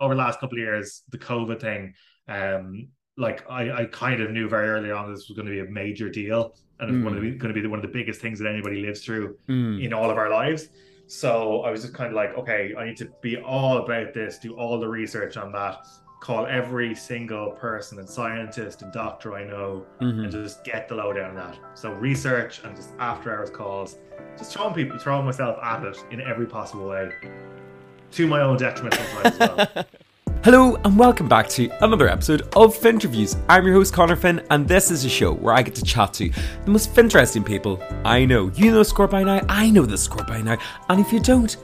over the last couple of years, the COVID thing, um, like I, I kind of knew very early on this was going to be a major deal and it's one of the, going to be one of the biggest things that anybody lives through Mm. in all of our lives. So I was just kind of like, okay, I need to be all about this, do all the research on that, call every single person and scientist and doctor I know, Mhm. and just get the lowdown on that. So research and just after hours calls, just throwing people, throwing myself at it in every possible way, to my own detriment sometimes as well. Hello and welcome back to another episode of Finterviews. I'm your host Connor Finn, and this is a show where I get to chat to the most interesting people I know. You know the score by now, I know the score by now, and if you don't,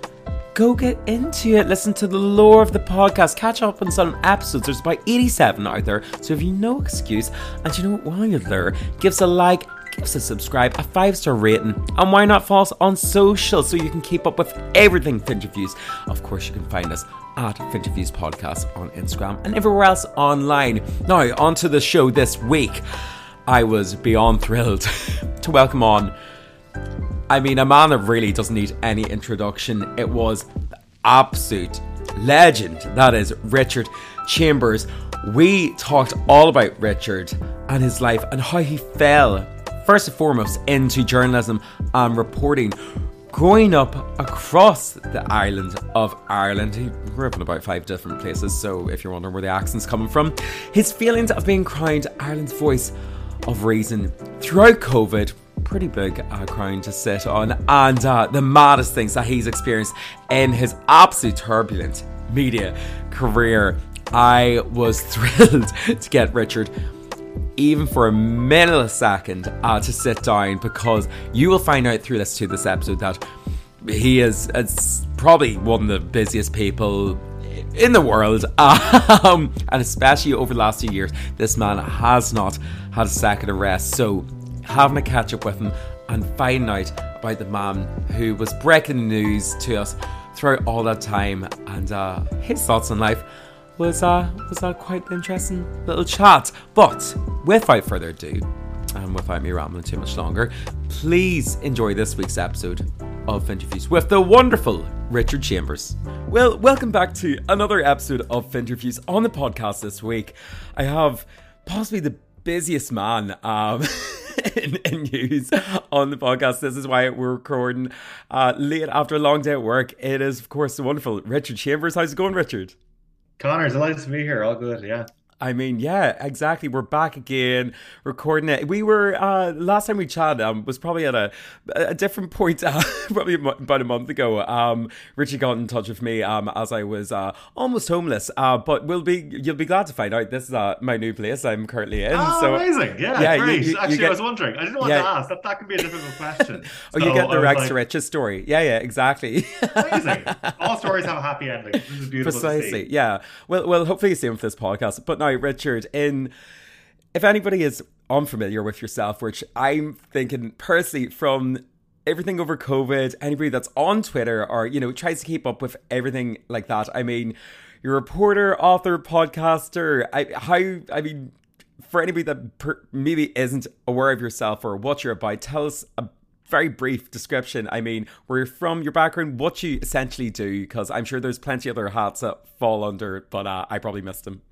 go get into it. Listen to the lore of the podcast, catch up on some episodes. There's about 87 out there, so if you no excuse, and you know what, while you're there, give us a like. A subscribe, a five star rating, and why not follow us on social so you can keep up with everything Finterviews. Of course, you can find us at Finterviews Podcast on Instagram and everywhere else online. Now, on to the show this week. I was beyond thrilled to welcome on. I mean, a man that really doesn't need any introduction. It was the absolute legend. That is Richard Chambers. We talked all about Richard and his life and how he fell, first and foremost, into journalism and reporting. Growing up across the island of Ireland, he grew up in about five different places, so if you're wondering where the accent's coming from, his feelings of being crowned Ireland's voice of reason throughout COVID, pretty big uh, crown to sit on, and uh, the maddest things that he's experienced in his absolute turbulent media career. I was thrilled to get Richard even for a millisecond uh, to sit down because you will find out through this to this episode that he is probably one of the busiest people in the world. Um, and especially over the last few years this man has not had a second of rest so having a catch up with him and finding out about the man who was breaking the news to us throughout all that time and uh, his thoughts on life was uh was uh, quite interesting little chat. But without further ado, and without me rambling too much longer, please enjoy this week's episode of Finterviews with the wonderful Richard Chambers. Well, welcome back to another episode of Finterviews on the podcast this week. I have possibly the busiest man um, in, in news on the podcast. This is why we're recording uh, late after a long day at work. It is, of course, the wonderful Richard Chambers. How's it going, Richard? Connor, delighted to be here. All good, yeah. I mean, yeah, exactly. We're back again, recording it. We were uh, last time we chatted um, was probably at a a different point, uh, probably about a month ago. Um, Richie got in touch with me um, as I was uh, almost homeless. Uh, but we'll be you'll be glad to find out this is uh, my new place I'm currently in. Oh, so amazing! Yeah, yeah, you- great. you- you Actually, get- I was wondering. I didn't want Yeah. to ask. That that could be a difficult question. oh, you get the Rex like, to riches story. Yeah, yeah, exactly. Amazing. All stories have a happy ending. This is beautiful. To Precisely. see. Yeah. Well, well, hopefully you see him for this podcast. But now, Richard, in if anybody is unfamiliar with yourself, which I'm thinking personally from everything over COVID, anybody that's on Twitter or you know tries to keep up with everything like that. I mean, you're a reporter, author, podcaster. I how I mean. For anybody that per- maybe isn't aware of yourself or what you're about, tell us a very brief description. I mean, where you're from, your background, what you essentially do, because I'm sure there's plenty other hats that fall under, but uh, I probably missed them.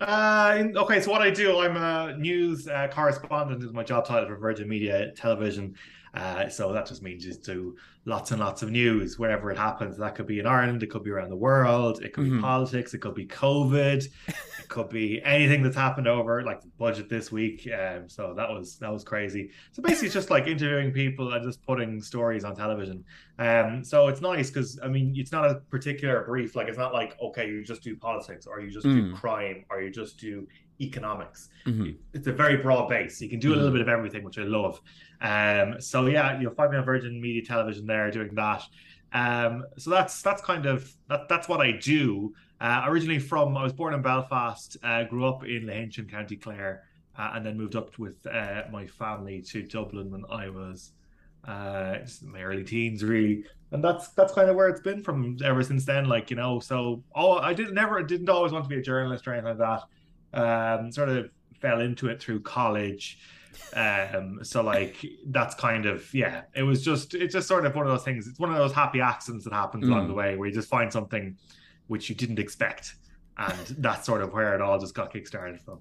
Uh, okay, so what I do, I'm a news uh, correspondent, is my job title for Virgin Media Television. Uh, so that just means just do lots and lots of news wherever it happens. That could be in Ireland, it could be around the world, it could Mhm. be politics, it could be COVID, it could be anything that's happened over like the budget this week. Um, so that was that was crazy. So basically, it's just like interviewing people and just putting stories on television. Um, so it's nice because I mean, it's not a particular brief. Like it's not like okay, you just do politics or you just do Mm. crime or you just do economics. Mhm. It's a very broad base. You can do a little bit of everything, which I love. Um, so yeah, you'll find me on Virgin Media Television there doing that. Um, so that's that's kind of that, that's what I do. Uh, originally from I was born in Belfast, uh, grew up in Lahinch County Clare, uh, and then moved up with uh, my family to Dublin when I was uh, my early teens, really. And that's that's kind of where it's been from ever since then. Like you know, so oh, I didn't never didn't always want to be a journalist or anything like that. Um, sort of fell into it through college. Um, so like that's kind of yeah, it was just it's just sort of one of those things. It's one of those happy accidents that happens along Mm. the way where you just find something which you didn't expect. And that's sort of where it all just got kickstarted from.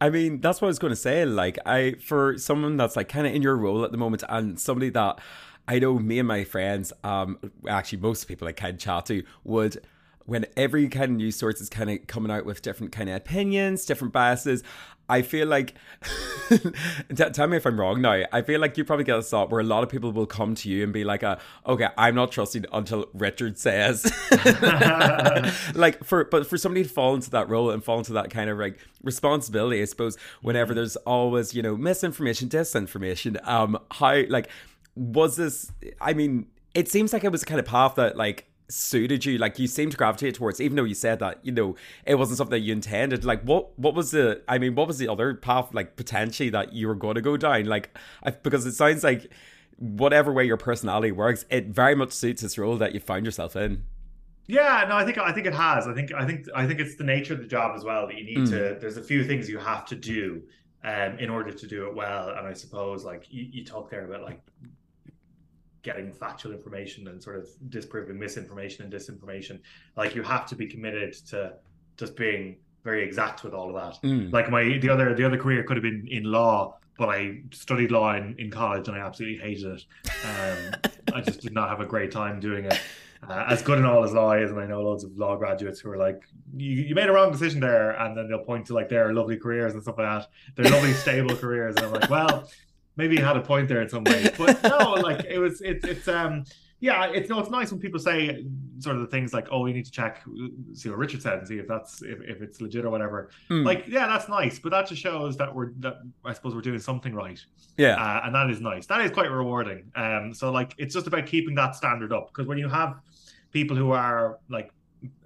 I mean, that's what I was going to say. Like, I, for someone that's like kind of in your role at the moment and somebody that I know me and my friends, um, actually most people I can chat to would when every kind of news source is kind of coming out with different kind of opinions, different biases, I feel like, t- tell me if I'm wrong now. I feel like you probably get a thought where a lot of people will come to you and be like, uh, "Okay, I'm not trusting until Richard says." like for, but for somebody to fall into that role and fall into that kind of like responsibility, I suppose. Whenever mm-hmm. there's always you know misinformation, disinformation, um, how like was this? I mean, it seems like it was a kind of path that like suited you like you seem to gravitate towards even though you said that you know it wasn't something that you intended like what what was the i mean what was the other path like potentially that you were going to go down? Like I, because it sounds like whatever way your personality works it very much suits this role that you find yourself in. Yeah no i think i think it has. I think i think i think it's the nature of the job as well that you need mm. to there's a few things you have to do um in order to do it well and i suppose like you, you talk there about like getting factual information and sort of disproving misinformation and disinformation. Like you have to be committed to just being very exact with all of that. Mm. Like my the other the other career could have been in law, but I studied law in, in college and I absolutely hated it. Um, I just did not have a great time doing it. Uh, as good and all as law is, and I know loads of law graduates who are like, you, you made a wrong decision there, and then they'll point to like their lovely careers and stuff like that, their lovely stable careers, and I'm like, well, maybe he had a point there in some way. But no, like it was it's it's um yeah, it's no, it's nice when people say sort of the things like, "Oh, we need to check, see what Richard said, and see if that's if, if it's legit or whatever." Mm. Like, yeah, that's nice, but that just shows that we're that I suppose we're doing something right. Yeah, uh, and that is nice. That is quite rewarding. Um, so like, it's just about keeping that standard up because when you have people who are like,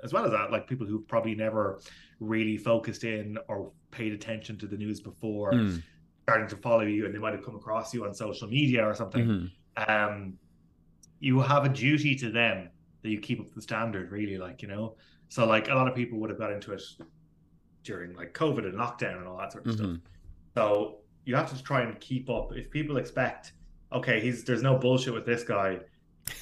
as well as that, like people who've probably never really focused in or paid attention to the news before. Mm starting to follow you and they might have come across you on social media or something mm-hmm. um you have a duty to them that you keep up the standard really like you know so like a lot of people would have got into it during like covid and lockdown and all that sort of mm-hmm. stuff so you have to try and keep up if people expect okay he's there's no bullshit with this guy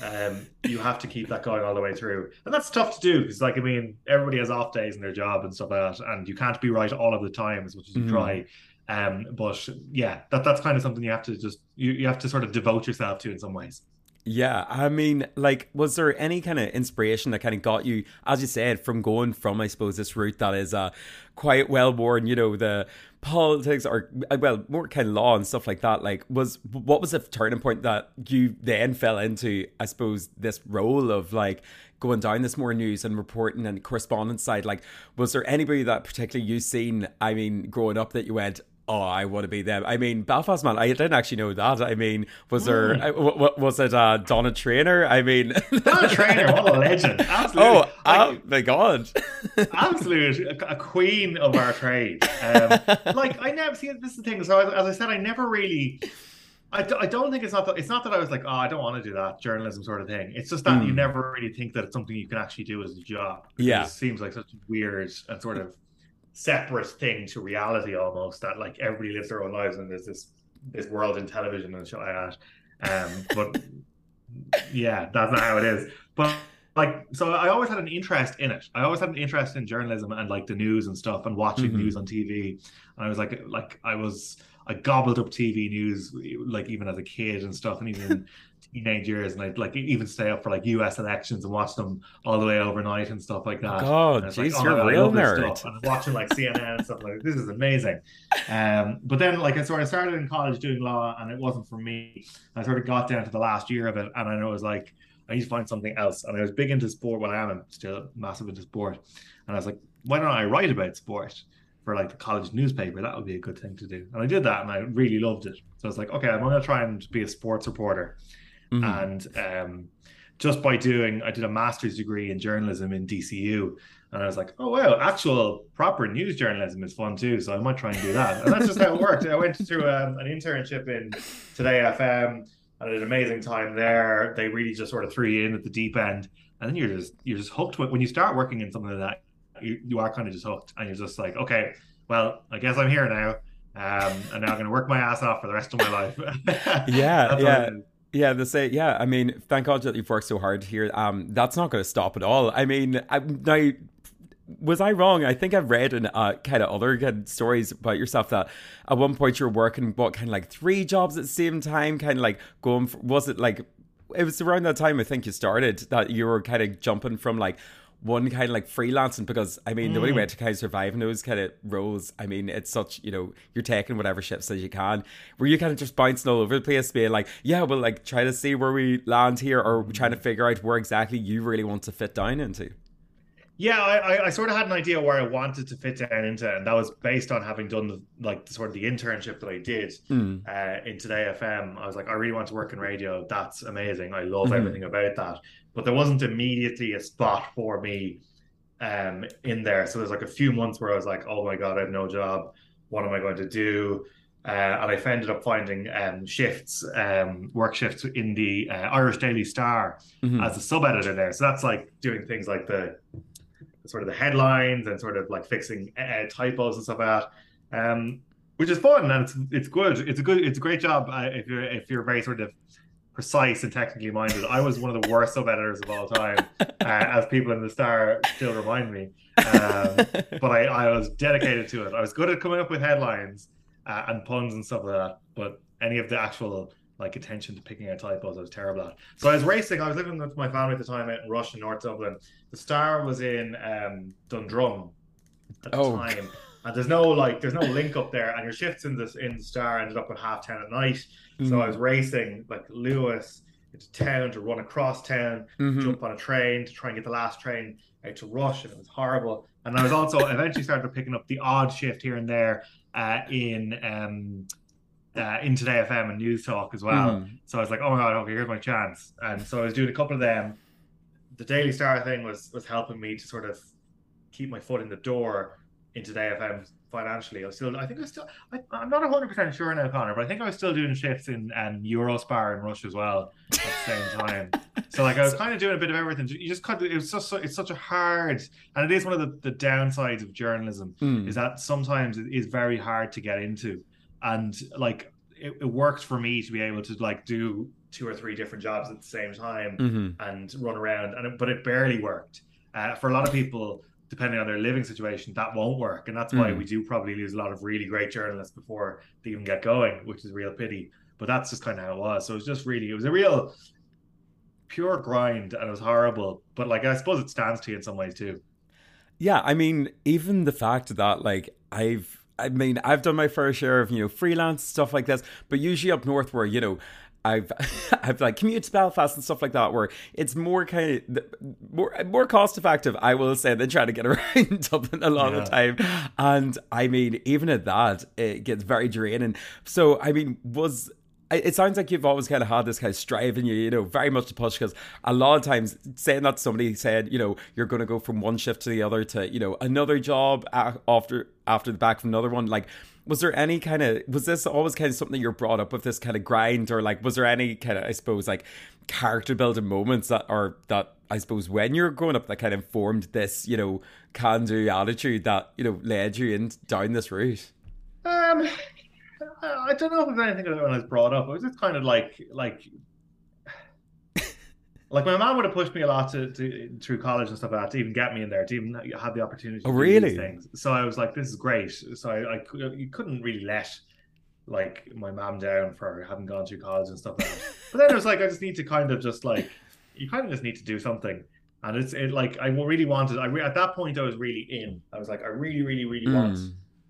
um, you have to keep that going all the way through, and that's tough to do because, like, I mean, everybody has off days in their job and stuff like that, and you can't be right all of the time as much as you mm-hmm. try. Um, but yeah, that that's kind of something you have to just you, you have to sort of devote yourself to in some ways. Yeah, I mean, like, was there any kind of inspiration that kind of got you, as you said, from going from, I suppose, this route that is uh, quite well worn, you know, the politics or, uh, well, more kind of law and stuff like that? Like, was what was the turning point that you then fell into, I suppose, this role of like going down this more news and reporting and correspondence side? Like, was there anybody that particularly you seen, I mean, growing up that you went, oh, I want to be them. I mean, Belfast man, I didn't actually know that. I mean, was there, mm. was it uh, Donna Traynor? I mean, Donna Traynor, what a legend. Absolutely. Oh, like, oh my God. absolute, a, a, queen of our trade. Um, like, I never see this is the thing. So, as, as I said, I never really. I, I don't think it's not that it's not that I was like oh I don't want to do that journalism sort of thing it's just that mm. you never really think that it's something you can actually do as a job yeah it seems like such weird and sort of separate thing to reality almost that like everybody lives their own lives and there's this this world in television and shit like that. Um, but yeah, that's not how it is. But like, so I always had an interest in it. I always had an interest in journalism and like the news and stuff and watching mm-hmm. news on TV. And I was like, like I was, I gobbled up TV news like even as a kid and stuff, and even teenage years, and I'd like even stay up for like U.S. elections and watch them all the way overnight and stuff like that. Oh, jeez, like, oh, you're a real nerd. And watching like CNN and stuff like this is amazing. Um, but then like I sort of started in college doing law, and it wasn't for me. I sort of got down to the last year of it, and I know it was like I need to find something else. And I was big into sport. Well, I am still massive into sport, and I was like, why don't I write about sport? for like the college newspaper, that would be a good thing to do. And I did that and I really loved it. So I was like, okay, I'm going to try and be a sports reporter. Mm-hmm. And um, just by doing, I did a master's degree in journalism in DCU. And I was like, oh, wow, actual proper news journalism is fun too. So I might try and do that. And that's just how it worked. I went through um, an internship in Today FM. I had an amazing time there. They really just sort of threw you in at the deep end. And then you're just you're just hooked when you start working in something like that. You, you are kind of just hooked, and you're just like, okay, well, I guess I'm here now, um, and now I'm going to work my ass off for the rest of my life. yeah, yeah Yeah, they say, yeah, I mean, thank God that you've worked so hard here. Um, that's not going to stop at all. I mean, I, now, was I wrong? I think I've read in uh, kind of other of stories about yourself that at one point you're working, what, kind of like three jobs at the same time, kind of like going, for, was it like, it was around that time I think you started that you were kind of jumping from like one kind of like freelancing because I mean mm. the only way to kind of survive in those kind of roles, I mean it's such you know you're taking whatever shifts as you can. Were you kind of just bouncing all over the place, being like, yeah, well, like try to see where we land here, or trying to figure out where exactly you really want to fit down into? Yeah, I, I sort of had an idea where I wanted to fit down into, and that was based on having done the like sort of the internship that I did mm. uh, in Today FM. I was like, I really want to work in radio. That's amazing. I love mm-hmm. everything about that. But there wasn't immediately a spot for me um, in there. So there's like a few months where I was like, oh my god, I have no job. What am I going to do? Uh, and I ended up finding um, shifts, um, work shifts in the uh, Irish Daily Star mm-hmm. as a sub editor there. So that's like doing things like the sort of the headlines and sort of like fixing uh, typos and stuff like that, um, which is fun and it's it's good. It's a good it's a great job uh, if you're if you're very sort of precise and technically minded. I was one of the worst sub editors of all time, uh, as people in the Star still remind me. Um, but I, I was dedicated to it. I was good at coming up with headlines uh, and puns and stuff like that. But any of the actual like attention to picking out typos. I was terrible at. So I was racing. I was living with my family at the time out in Rush in North Dublin. The Star was in um, Dundrum at the oh. time, and there's no like there's no link up there. And your shifts in this in the Star ended up at half ten at night. Mm. So I was racing like Luas into town to run across town, mm-hmm. jump on a train to try and get the last train out to Rush, and it was horrible. And I was also eventually started picking up the odd shift here and there uh, in um, uh, in Today FM and Newstalk as well. Mm. So I was like, oh my god, okay, here's my chance. And so I was doing a couple of them. The Daily Star thing was was helping me to sort of keep my foot in the door in Today FM financially. I was still, I think I was still, I, am not 100 percent sure now, Connor, but I think I was still doing shifts in um, Eurospar in Rush as well at the same time. so like I was kind of doing a bit of everything. You just kind of, it was just, it's such a hard, and it is one of the, the downsides of journalism mm. is that sometimes it is very hard to get into and like it, it, worked for me to be able to like do two or three different jobs at the same time mm-hmm. and run around and it, but it barely worked uh, for a lot of people depending on their living situation that won't work and that's why mm. we do probably lose a lot of really great journalists before they even get going which is a real pity but that's just kind of how it was so it was just really it was a real pure grind and it was horrible but like i suppose it stands to you in some ways too yeah i mean even the fact that like i've I mean, I've done my fair share of you know freelance stuff like this, but usually up north where you know I've I've like commute to Belfast and stuff like that where it's more kind of more more cost effective I will say than trying to get around Dublin a lot yeah. of the time and I mean even at that it gets very draining so I mean was it sounds like you've always kind of had this kind of strive in you, you know, very much to push because a lot of times saying that somebody said, you know, you're going to go from one shift to the other to, you know, another job after after the back from another one, like was there any kind of was this always kind of something you're brought up with this kind of grind or like was there any kind of I suppose like character building moments that are that I suppose when you're growing up that kind of formed this you know can do attitude that you know led you in down this route? Um, I don't know if there's anything when I was brought up. It was just kind of like like like my mom would have pushed me a lot to, to through college and stuff like that to even get me in there to even have the opportunity. Oh, really? things. So I was like, this is great. So I, I you couldn't really let like my mom down for having gone through college and stuff like that. but then it was like I just need to kind of just like you kind of just need to do something. And it's it like I really wanted. I re- at that point I was really in. I was like I really really really mm. want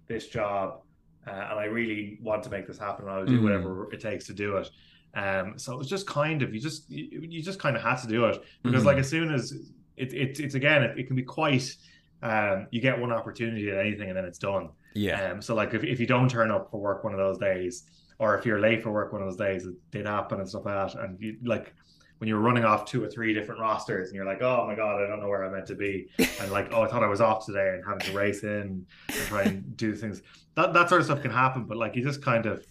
this job uh, and I really want to make this happen. And I'll do mm. whatever it takes to do it. Um, so it was just kind of you just you, you just kind of had to do it because mm. like as soon as it, it it's again it, it can be quite um, you get one opportunity at anything and then it's done. Yeah. Um, so like if, if you don't turn up for work one of those days, or if you're late for work one of those days, it did happen and stuff like that. And you like when you're running off two or three different rosters and you're like, oh my god, I don't know where I'm meant to be, and like, oh, I thought I was off today and having to race in and try and do things. That that sort of stuff can happen, but like you just kind of,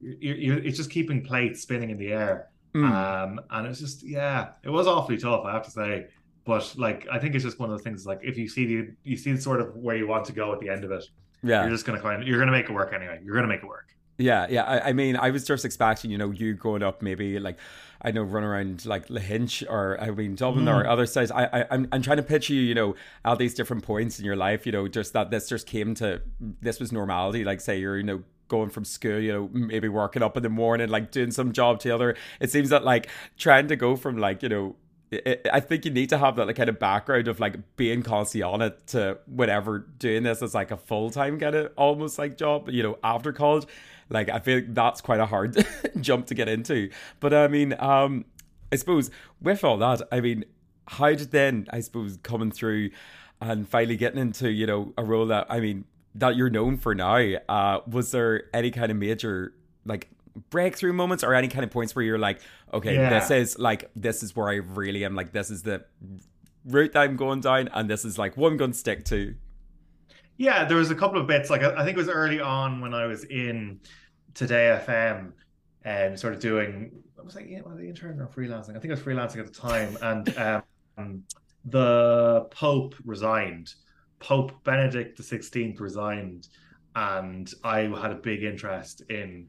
you, you it's just keeping plates spinning in the air, mm. um, and it's just yeah, it was awfully tough, I have to say. But like, I think it's just one of the things. Like, if you see the you see sort of where you want to go at the end of it, yeah, you're just gonna kind of you're gonna make it work anyway. You're gonna make it work. Yeah, yeah. I, I, mean, I was just expecting, you know, you growing up, maybe like I know run around like Lahinch or I mean Dublin mm. or other sites. I, I I'm I'm trying to picture you, you know, at these different points in your life, you know, just that this just came to this was normality. Like say you're, you know, going from school, you know, maybe working up in the morning, like doing some job to the other. It seems that like trying to go from like, you know, I think you need to have that like, kind of background of like being constantly on it to whatever doing this as like a full time kind of almost like job, you know, after college. Like I feel like that's quite a hard jump to get into. But I mean, um, I suppose with all that, I mean, how did then I suppose coming through and finally getting into you know a role that I mean that you're known for now? Uh, was there any kind of major like breakthrough moments or any kind of points where you're like, okay, yeah. this is like this is where I really am like this is the route that I'm going down and this is like what I'm going to stick to. Yeah, there was a couple of bits like I think it was early on when I was in Today FM and sort of doing I was like yeah, was the intern or freelancing? I think I was freelancing at the time and um, the Pope resigned. Pope Benedict the Sixteenth resigned, and I had a big interest in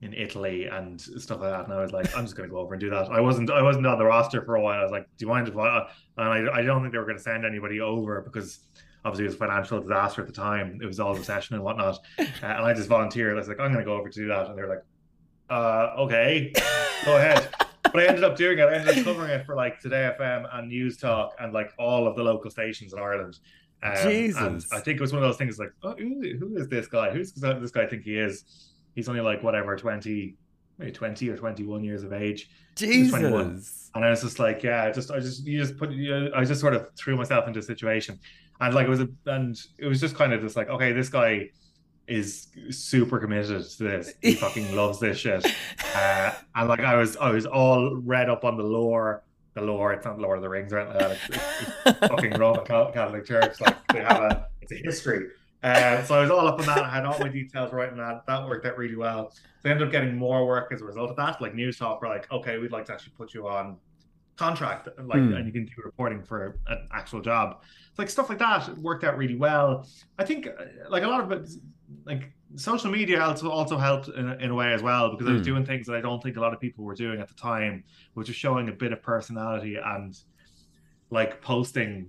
in Italy and stuff like that. And I was like, I'm just going to go over and do that. I wasn't I wasn't on the roster for a while. I was like, do you mind if I? And I, I don't think they were going to send anybody over because obviously it was a financial disaster at the time. It was all recession and whatnot. Uh, and I just volunteered. I was like, I'm going to go over to do that. And they're like, uh, okay, go ahead. But I ended up doing it. I ended up covering it for like Today FM and Newstalk and like all of the local stations in Ireland. Um, Jesus. I think it was one of those things like, oh, who, who is this guy? Who's this guy think he is? He's only like whatever, 20, maybe 20 or 21 years of age. Jesus. And I was just like, yeah, just, I just, you just put, you know, I just sort of threw myself into a situation. And like, it was, a, and it was just kind of just like, okay, this guy is super committed to this. He fucking loves this shit. Uh, and like, I was, I was all read up on the lore the lore. It's not Lord of the Rings or anything like that. It's, it's, fucking Roman Catholic Church. Like they have a, it's a history. Uh, so I was all up on that. I had all my details right in that. That worked out really well. So I ended up getting more work as a result of that. Like Newstalk were like, okay, we'd like to actually put you on contract, like, mm. and you can do reporting for an actual job. It's like stuff like that worked out really well. I think uh, like a lot of it, like social media also also helped in, in a way as well because mm. I was hmm. doing things that I don't think a lot of people were doing at the time, which is showing a bit of personality and like posting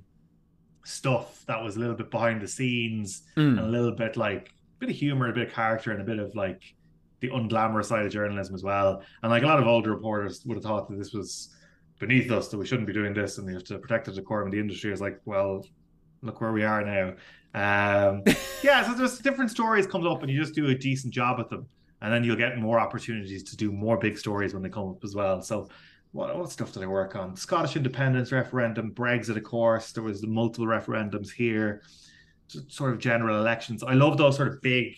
stuff that was a little bit behind the scenes mm. and a little bit like a bit of humor, a bit of character, and a bit of like the unglamorous side of journalism as well. And like a lot of older reporters would have thought that this was beneath us, that we shouldn't be doing this, and we have to protect the decorum of the industry. Is like, well, look where we are now. Um, yeah, so there's different stories comes up, and you just do a decent job at them, and then you'll get more opportunities to do more big stories when they come up as well. So what, what stuff did I work on? Scottish independence referendum, Brexit, of course. There was multiple referendums here, sort of general elections. I love those sort of big,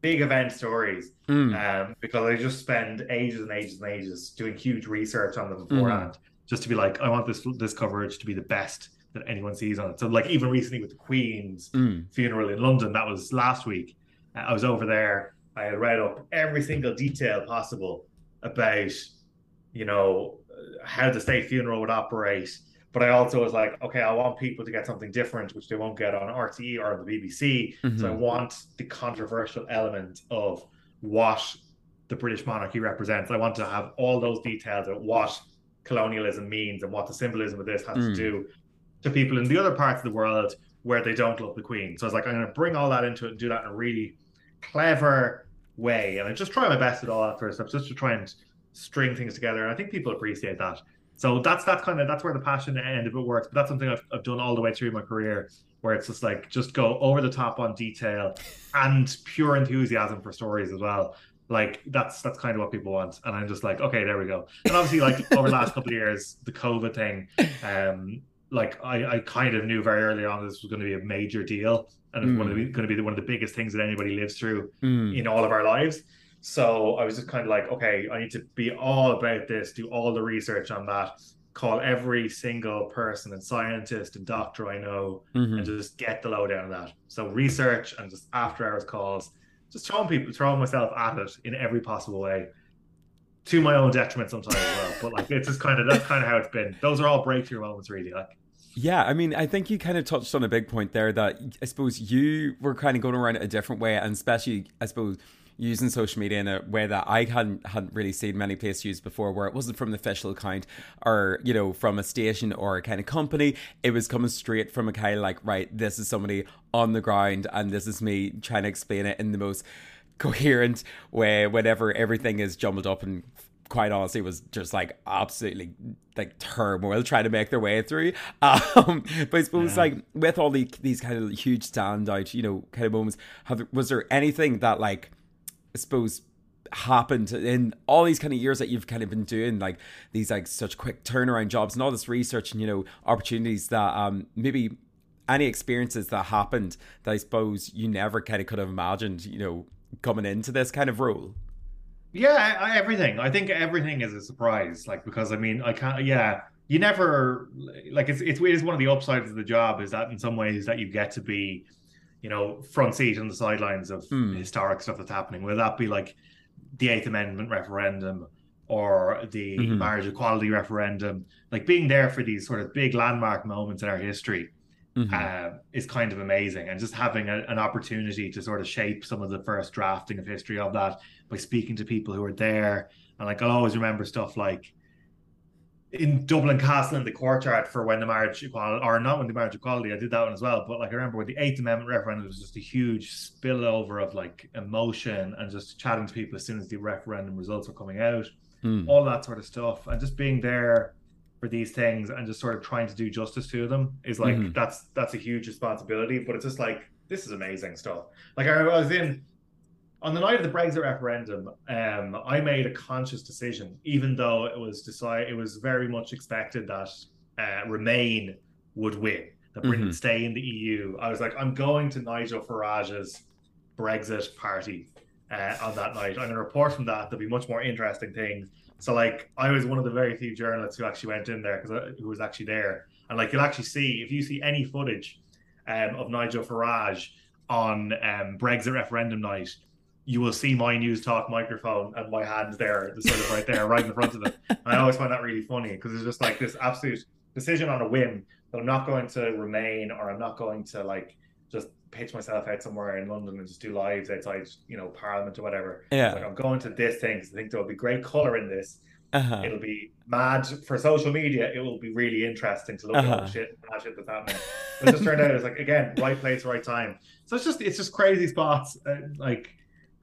big event stories mm. um, because I just spend ages and ages and ages doing huge research on them hmm. beforehand, mm. just to be like, I want this this coverage to be the best that anyone sees on it. So, like even recently with the Queen's mm. funeral in London, that was last week. Uh, I was over there. I had read up every single detail possible about you know, how the state funeral would operate. But I also was like, okay, I want people to get something different, which they won't get on RTE or the BBC. Mm-hmm. So I want the controversial element of what the British monarchy represents. I want to have all those details of what colonialism means and what the symbolism of this has mm. to do to people in the other parts of the world where they don't love the Queen. So I was like, I'm going to bring all that into it and do that in a really clever way. And I just try my best at all that of stuff, just to try and string things together. And I think people appreciate that. So that's that's kind of that's where the passion end of it works. But that's something I've, I've done all the way through my career, where it's just like just go over the top on detail and pure enthusiasm for stories as well. Like that's that's kind of what people want, and I'm just like, okay, there we go. And obviously, like over the last couple of years, the COVID thing, um, like I, I kind of knew very early on this was going to be a major deal, and it's mm. one of the, going to be one of the biggest things that anybody lives through mm. in all of our lives. So I was just kind of like, okay, I need to be all about this, do all the research on that, call every single person and scientist and doctor I know, mm-hmm. and just get the lowdown on that. So research and just after hours calls, just throwing people, throwing myself at it in every possible way. To my own detriment sometimes as well. But like it's just kind of that's kind of how it's been. Those are all breakthrough moments really. Like yeah, I mean, I think you kind of touched on a big point there that I suppose you were kind of going around it a different way, and especially, I suppose, using social media in a way that I hadn't hadn't really seen many places used before, where it wasn't from the official account or you know from a station or a kind of company. It was coming straight from a kind of like, right, this is somebody on the ground, and this is me trying to explain it in the most coherent way. Whenever everything is jumbled up and quite honestly was just like absolutely like turmoil trying to make their way through. Um, but I suppose yeah. like with all the, these kind of huge standout, you know, kind of moments, have, was there anything that like I suppose happened in all these kind of years that you've kind of been doing like these like such quick turnaround jobs and all this research and you know opportunities that um maybe any experiences that happened that I suppose you never kind of could have imagined, you know, coming into this kind of role? Yeah, I, everything. I think everything is a surprise. Like because I mean, I can't. Yeah, you never like it's it's it is one of the upsides of the job is that in some ways that you get to be, you know, front seat on the sidelines of mm. historic stuff that's happening. Whether that be like the Eighth Amendment referendum or the mm-hmm. marriage equality referendum, like being there for these sort of big landmark moments in our history. Mm-hmm. Uh, is kind of amazing, and just having a, an opportunity to sort of shape some of the first drafting of history of that, by speaking to people who are there. And like I'll always remember stuff like in Dublin Castle in the courtyard for when the marriage equality or not when the marriage equality, I did that one as well. But like I remember with the Eighth Amendment referendum, it was just a huge spillover of like emotion and just chatting to people as soon as the referendum results were coming out, mm. all that sort of stuff, and just being there for these things and just sort of trying to do justice to them is like mm-hmm. that's that's a huge responsibility. But it's just like this is amazing stuff. Like I, I was in on the night of the Brexit referendum, um, I made a conscious decision, even though it was decided, it was very much expected that uh, Remain would win, that Britain mm-hmm. stay in the EU. I was like, I'm going to Nigel Farage's Brexit party uh, on that night. I'm going to report from that. There'll be much more interesting things. So, like, I was one of the very few journalists who actually went in there because who was actually there. And like, you'll actually see if you see any footage um, of Nigel Farage on um, Brexit referendum night you will see my Newstalk microphone and my hand there, sort of right there, right in front of it. And I always find that really funny because it's just like this absolute decision on a whim that I'm not going to remain or I'm not going to like just pitch myself out somewhere in London and just do lives outside, you know, Parliament or whatever. Yeah. Like I'm going to this thing because I think there will be great color in this. Uh-huh. It'll be mad for social media. It will be really interesting to look uh-huh. at all the shit, mad shit that's happening. But it just turned out it's like again, right place, right time. So it's just it's just crazy spots. Uh, like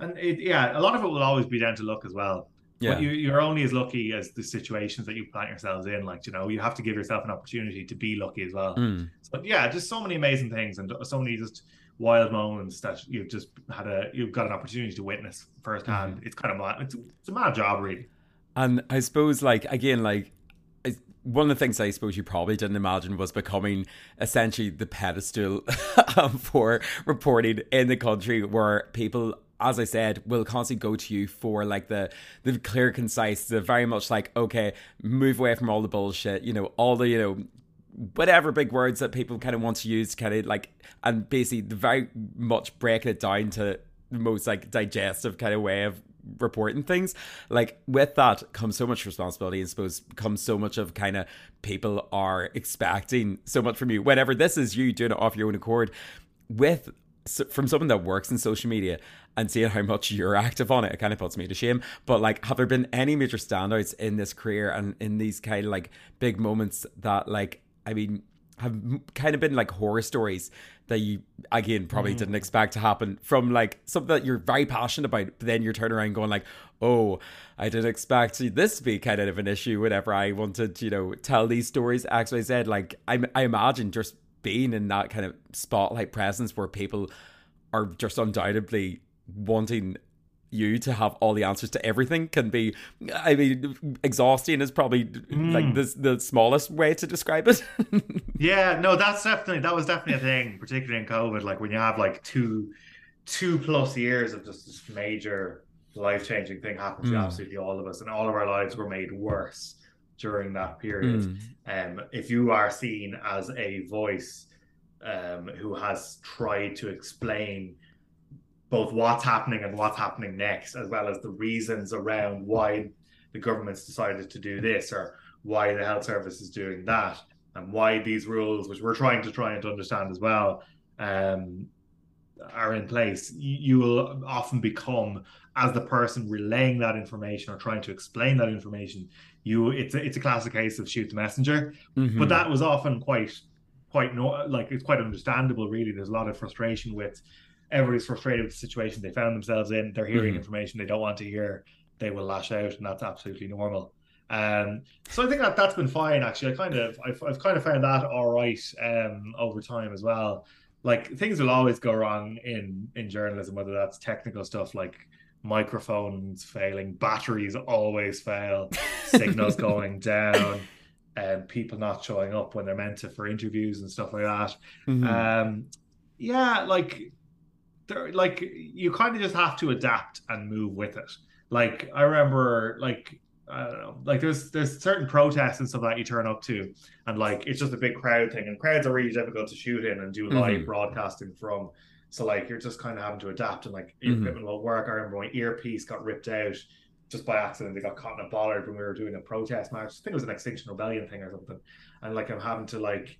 and it, yeah, a lot of it will always be down to luck as well. Yeah. But you, are only as lucky as the situations that you plant yourselves in. Like, you know, you have to give yourself an opportunity to be lucky as well. Mm. So, yeah, just so many amazing things and so many just wild moments that you've just had a, you've got an opportunity to witness firsthand. Mm. It's kind of mad. It's, it's a mad job, really. And I suppose, like, again, like, one of the things I suppose you probably didn't imagine was becoming essentially the pedestal for reporting in the country where people as I said, will constantly go to you for like the the clear, concise, the very much like okay, move away from all the bullshit, you know, all the you know whatever big words that people kind of want to use, kind of like, and basically the very much breaking it down to the most like digestive kind of way of reporting things. Like with that comes so much responsibility and suppose comes so much of kind of people are expecting so much from you. Whenever this is you doing it off your own accord, with from someone that works in social media and seeing how much you're active on it, it kind of puts me to shame. But like, have there been any major standouts in this career and in these kind of like big moments that like, I mean, have kind of been like horror stories that you again probably mm. didn't expect to happen from like something that you're very passionate about, but then you're turning around going like, oh, I didn't expect this to be kind of an issue whenever I wanted to, you know, tell these stories. Actually, said like I, I imagine just being in that kind of spotlight presence where people are just undoubtedly wanting you to have all the answers to everything can be i mean exhausting is probably mm. like the, the smallest way to describe it yeah no that's definitely that was definitely a thing particularly in covid like when you have like two two plus years of just this major life-changing thing happen to mm. absolutely all of us and all of our lives were made worse during that period. Mm. Um, if you are seen as a voice um, who has tried to explain both what's happening and what's happening next, as well as the reasons around why the government's decided to do this or why the health service is doing that, and why these rules, which we're trying to try and understand as well, um, are in place, you, you will often become as the person relaying that information or trying to explain that information. You, it's a, it's a classic case of shoot the messenger, Mhm. but that was often quite quite no like it's quite understandable. Really, there's a lot of frustration with everybody's frustrated with the situation they found themselves in. They're hearing Mhm. information they don't want to hear. They will lash out, and that's absolutely normal. Um, so I think that that's been fine. Actually, I kind of I've, I've kind of found that all right um, over time as well. Like things will always go wrong in in journalism, whether that's technical stuff like microphones failing, batteries always fail, signals going down, and people not showing up when they're meant to for interviews and stuff like that. Mhm. Um, yeah, like there, like you kind of just have to adapt and move with it. Like I remember, like I don't know, like there's there's certain protests and stuff that you turn up to, and like it's just a big crowd thing, and crowds are really difficult to shoot in and do live Mhm. broadcasting from. So like you're just kind of having to adapt, and like your Mhm. equipment won't work. I remember my earpiece got ripped out just by accident. They got caught in a bollard when we were doing a protest march. I think it was an Extinction Rebellion thing or something, and like I'm having to like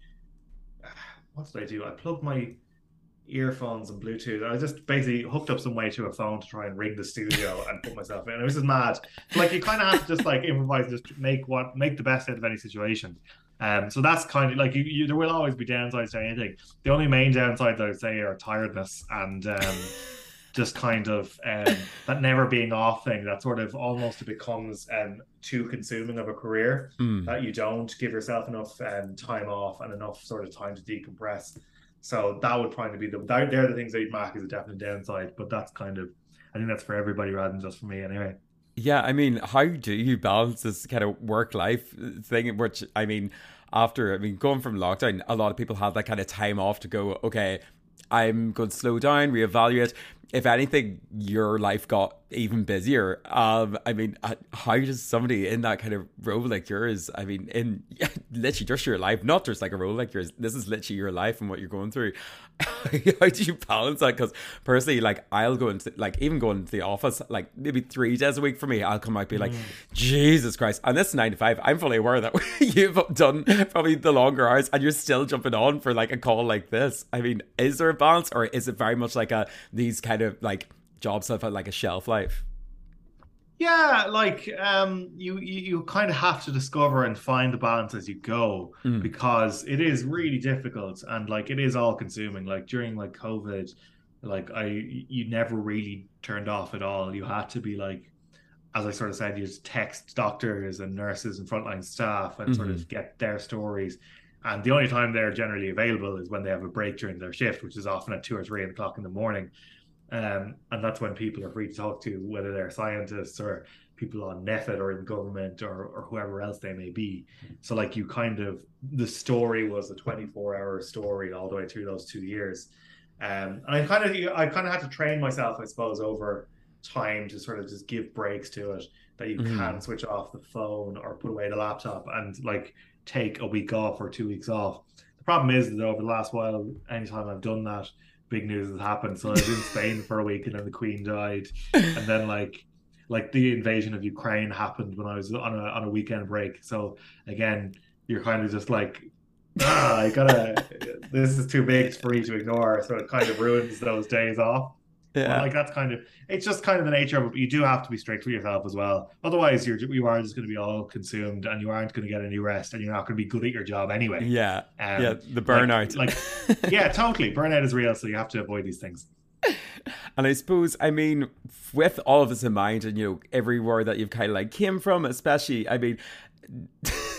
what did I do? I plugged my earphones and Bluetooth. I just basically hooked up some way to a phone to try and ring the studio and put myself in. It was just mad. Like you kind of have to just like improvise, just make what make the best out of any situation. Um, so that's kind of like you, you. There will always be downsides to anything. The only main downsides I would say are tiredness and um, just kind of um, that never being off thing. That sort of almost becomes um, too consuming of a career Mm. that you don't give yourself enough um, time off and enough sort of time to decompress. So that would probably be the that, they're the things that you'd mark as a definite downside. But that's kind of I think that's for everybody rather than just for me anyway. Yeah, I mean, how do you balance this kind of work life thing? Which, I mean, after, I mean, going from lockdown, a lot of people had that kind of time off to go, okay, I'm going to slow down, reevaluate. If anything, your life got even busier. Um, I mean, uh, how does somebody in that kind of role like yours, I mean, in literally just your life, not just like a role like yours, this is literally your life and what you're going through. how do you balance that? Because personally, like, I'll go into, like, even going into the office, like, maybe three days a week for me, I'll come out be like, Jesus Christ. And this is nine to five. I'm fully aware that you've done probably the longer hours and you're still jumping on for like a call like this. I mean, is there a balance or is it very much like a, these kind of like jobs have had like a shelf life? Yeah, like um, you, you you kind of have to discover and find the balance as you go Mm. because it is really difficult and like it is all consuming. Like during like COVID, like I you never really turned off at all. You had to be like, as I sort of said, you just text doctors and nurses and frontline staff and sort of get their stories. And the only time they're generally available is when they have a break during their shift, which is often at two or three o'clock in the morning. Um, and that's when people are free to talk to, whether they're scientists or people on NPHET or in government or, or whoever else they may be. So, like, you kind of, the story was a 24 hour story all the way through those two years. Um, and I kind of, I kind of had to train myself, I suppose, over time to sort of just give breaks to it that you Mhm. can switch off the phone or put away the laptop and like take a week off or two weeks off. The problem is that over the last while, anytime I've done that, big news has happened. So I was in Spain for a week and then the Queen died. And then like like the invasion of Ukraine happened when I was on a on a weekend break. So again, you're kind of just like ah, I gotta this is too big for me to ignore. So it kind of ruins those days off. But, Yeah. like that's kind of it's just kind of the nature of it. You do have to be strict with yourself as well. Otherwise, you're you are just going to be all consumed, and you aren't going to get any rest, and you're not going to be good at your job anyway. Yeah. Um, yeah. The burnout. like- yeah, totally. Burnout is real, so you have to avoid these things. And I suppose, I mean, with all of this in mind, and you know, every everywhere that you've kind of like came from, especially, I mean,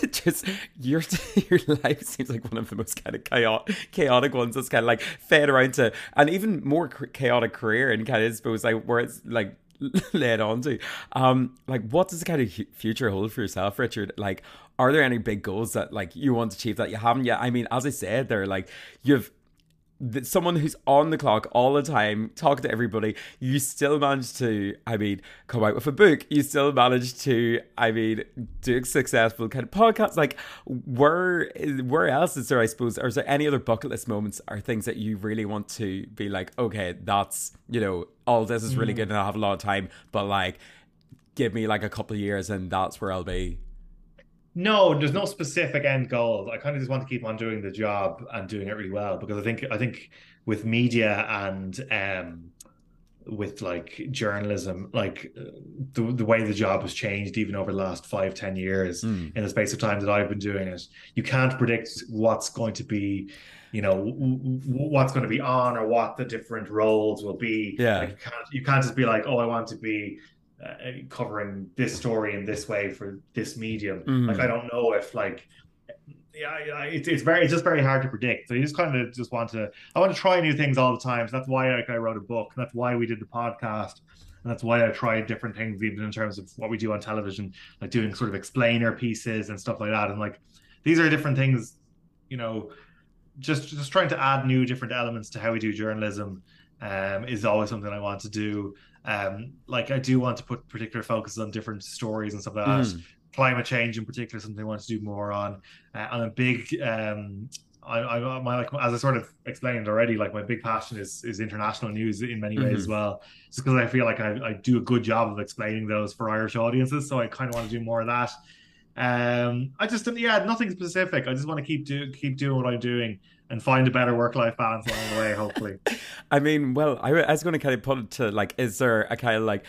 just your your life seems like one of the most kind of chaotic, chaotic ones. That's kind of like fed around to an even more chaotic career, and kind of suppose like where it's like led on to. Um, like, what does the kind of future hold for yourself, Richard? Like, are there any big goals that like you want to achieve that you haven't yet? I mean, as I said, they're like you've someone who's on the clock all the time, talking to everybody, you still manage to, I mean, come out with a book. You still manage to, I mean, do a successful kind of podcast. Like, where, where else is there? I suppose, or is there any other bucket list moments or things that you really want to be like, okay, that's you know, all this is really mm. good and I have a lot of time, but like, give me like a couple of years and that's where I'll be. No, there's no specific end goal. I kind of just want to keep on doing the job and doing it really well because I think I think with media and um with like journalism, like the the way the job has changed even over the last five ten years Mm. in the space of time that I've been doing it, you can't predict what's going to be, you know, w- w- what's going to be on or what the different roles will be. Yeah. Like you can't you can't just be like, oh, I want to be uh, covering this story in this way for this medium. Mhm. Like I don't know if like yeah, I- I- it's it's very it's just very hard to predict. So you just kind of just want to I want to try new things all the time. So that's why like I wrote a book. And that's why we did the podcast. And that's why I tried different things, even in terms of what we do on television, like doing sort of explainer pieces and stuff like that. And like these are different things, you know, just just trying to add new different elements to how we do journalism um, is always something I want to do. Um, like I do want to put particular focus on different stories and stuff like that. Mm. Climate change in particular, is something I want to do more on. Uh, I'm a big um, I, I my like as I sort of explained already, like my big passion is is international news in many ways Mhm. as well. Just because I feel like I, I do a good job of explaining those for Irish audiences, so I kind of want to do more of that. Um, I just yeah, nothing specific. I just want to keep do keep doing what I'm doing and find a better work life balance along the way. Hopefully, I mean, well, I, I was going to kind of put it to like, is there a kind of like,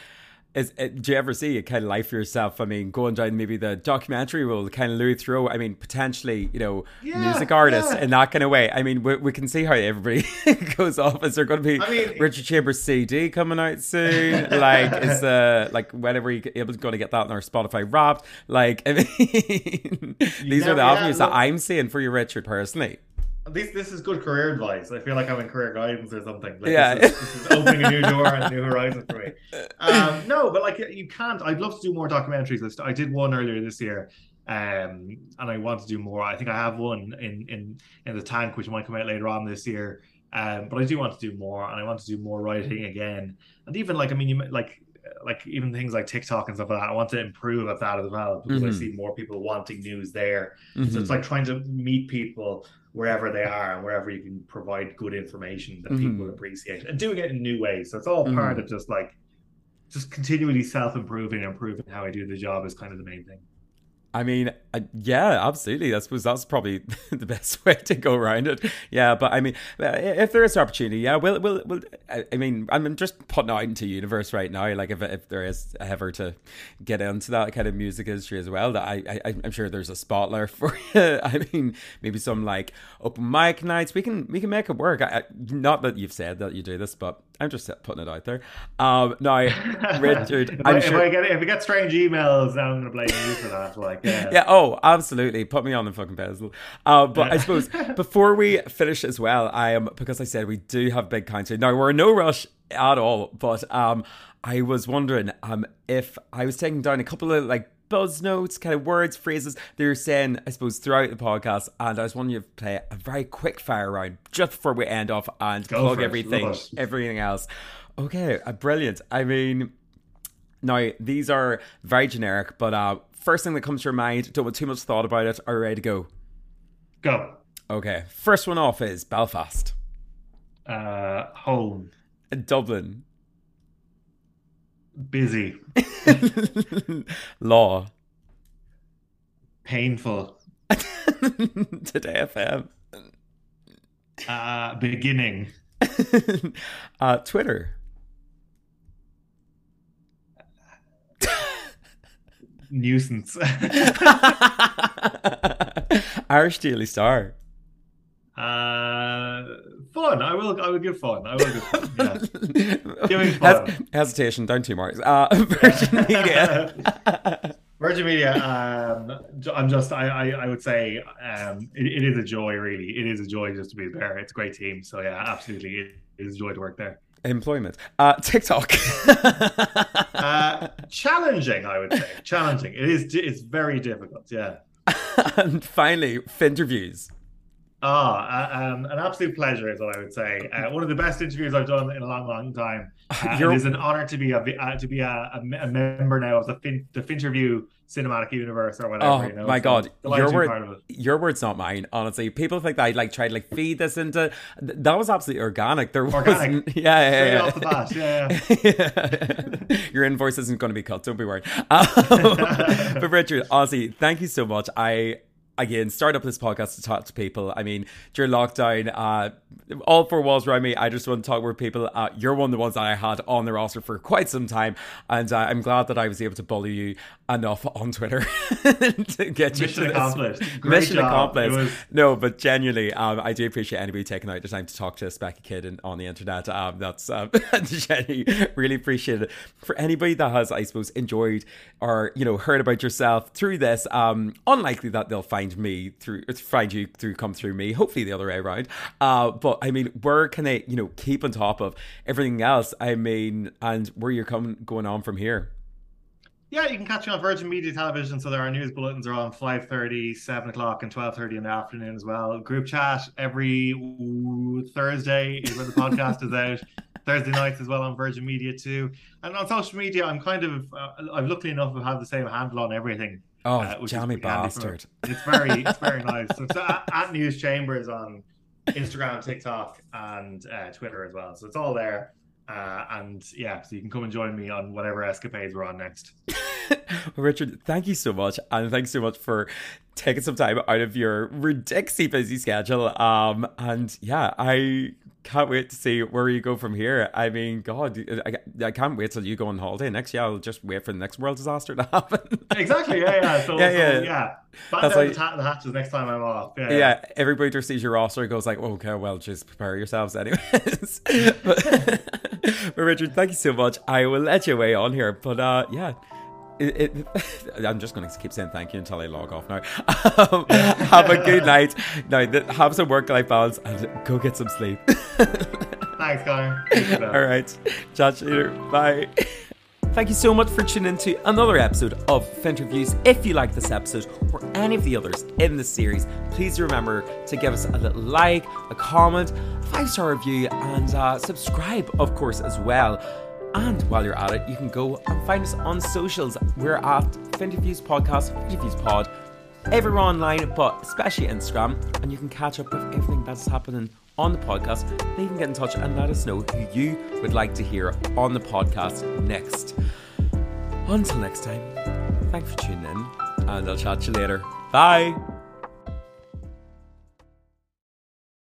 is uh, do you ever see a kind of life for yourself? I mean, going down maybe the documentary role, kind of Louis Theroux. I mean, potentially, you know, Yeah, music artists yeah. in that kind of way. I mean, we, we can see how everybody goes off. Is there going to be I mean- Richard Chambers CD coming out soon? like, is uh like whenever you able going to get that on our Spotify Wrapped? Like, I mean, these are the avenues that I'm seeing for you, Richard, personally. This this is good career advice. I feel like I'm in career guidance or something. Like, Yeah. this is, this is opening a new door and a new horizon for me. Um, no, but like you can't. I'd love to do more documentaries. I I did one earlier this year, um, and I want to do more. I think I have one in in in the tank, which might come out later on this year. Um, but I do want to do more, and I want to do more writing again. And even like I mean, you like like even things like TikTok and stuff like that. I want to improve at that as well because I Mhm. see more people wanting news there. So Mhm. it's like trying to meet people wherever they are and wherever you can provide good information that Mhm. people appreciate and doing it in new ways. So it's all part Mhm. of just like just continually self-improving and improving how I do the job is kind of the main thing. I mean, uh, yeah, absolutely. I suppose that's probably the best way to go around it. Yeah, but I mean, uh, if there is opportunity, yeah, we'll, we'll, we'll I I mean, I'm just putting out into universe right now. Like, if if there is ever to get into that kind of music industry as well, that I, I I'm sure there's a spot there for you. I mean, maybe some like open mic nights. We can we can make it work. I, I, not that you've said that you do this, but I'm just putting it out there. Um, now, Richard, if, I'm I, sure. if I get if I get strange emails, I'm gonna blame you for that. Like yeah. Yeah, oh, absolutely. Put me on the fucking pedestal. Uh, but I suppose before we finish as well, I am because I said we do have big countdown. Now we're in no rush at all, but um, I was wondering um if I was taking down a couple of like buzz notes, kind of words, phrases they're saying, I suppose, throughout the podcast, and I was wondering if you play a very quick fire round just before we end off and Go plug everything, everything else. Okay, uh, brilliant. I mean. Now, these are very generic, but uh, first thing that comes to your mind, don't want too much thought about it, are you ready to go? Go. Okay, first one off is Belfast, Uh, home. Dublin, Busy. Law, Painful. Today FM, Uh, beginning. uh, Twitter, Nuisance. Irish Daily Star, Uh, fun. I will. I will give fun. I will give fun. Yeah. Giving Hes- hesitation, down two marks. Uh, Virgin Media, Virgin Media. Um, I'm just. I. I, I would say. Um, it, it is a joy. Really, it is a joy just to be there. It's a great team. So yeah, absolutely, it is a joy to work there. Employment, uh, TikTok, Uh, challenging. I would say challenging. It is. It's very difficult. Yeah. and finally, Finterviews. Ah, uh, um, an absolute pleasure is what I would say. Uh, one of the best interviews I've done in a long, long time. Uh, it is an honor to be a uh, to be a, a, a member now of the fin, the Finterview cinematic universe or whatever. Oh you know? my So god, your word, part of it. your words, not mine. Honestly, people think that I like tried to like feed this into. th- That was absolutely organic. There Organic. was, yeah, yeah, off the bat, yeah. yeah. your invoice isn't going to be cut. Don't be worried. Um, but Richard, honestly, thank you so much. I again start up this podcast to talk to people. I mean, during lockdown, uh, all four walls around me. I just want to talk with people. Uh, you're one of the ones that I had on the roster for quite some time, and uh, I'm glad that I was able to bully you enough on Twitter to get you Mission to this. accomplished. Great Mission job. accomplished. Was- No, but genuinely, um, I do appreciate anybody taking out the time to talk to a Specky kid and, on the internet. Um, that's um, really appreciate it. For anybody that has, I suppose, enjoyed or you know heard about yourself through this, um, unlikely that they'll find me through find you through come through me. Hopefully the other way around. Uh, but I mean, where can they you know keep on top of everything else? I mean, and where you're coming going on from here? Yeah, you can catch me on Virgin Media Television. So there are news bulletins are on 5.30, 7 o'clock, and 12.30 in the afternoon as well. Group chat every Thursday is when the podcast is out. Thursday nights as well on Virgin Media too. And on social media, I'm kind of, uh, I'm lucky enough to have the same handle on everything. Oh, uh, jammy for- bastard! It's very, it's very nice. So it's at, at News Chambers on Instagram, TikTok, and uh, Twitter as well. So it's all there. Uh, and yeah, so you can come and join me on whatever escapades we're on next. Richard, thank you so much, and thanks so much for taking some time out of your ridiculously busy schedule. Um, and yeah, I can't wait to see where you go from here. I mean, God, I, I can't wait till you go on holiday next year. I'll just wait for the next world disaster to happen. Exactly. Yeah, yeah. So Yeah, yeah, yeah. Yeah. Batten That's like- the, ta- the hatches next time I'm off. Yeah. yeah, everybody who sees your roster goes like, "Okay, well, just prepare yourselves, anyways." but, but Richard, thank you so much. I will let you away on here, but uh, yeah. It, it, I'm just going to keep saying thank you until I log off now. Um, have a good night. Now, th- have some work-life balance and go get some sleep. Thanks, Connor. All right, chat to you later. Bye. Thank you so much for tuning in to another episode of Finterviews. If you like this episode or any of the others in this series, please remember to give us a little like, a comment, five star review, and uh, subscribe, of course, as well. And while you're at it, you can go and find us on socials. We're at Finterviews Podcast, Finterviews Pod, everywhere online, but especially Instagram. And you can catch up with everything that's happening on the podcast. And can get in touch and let us know who you would like to hear on the podcast next. Until next time, thanks for tuning in, and I'll chat to you later. Bye.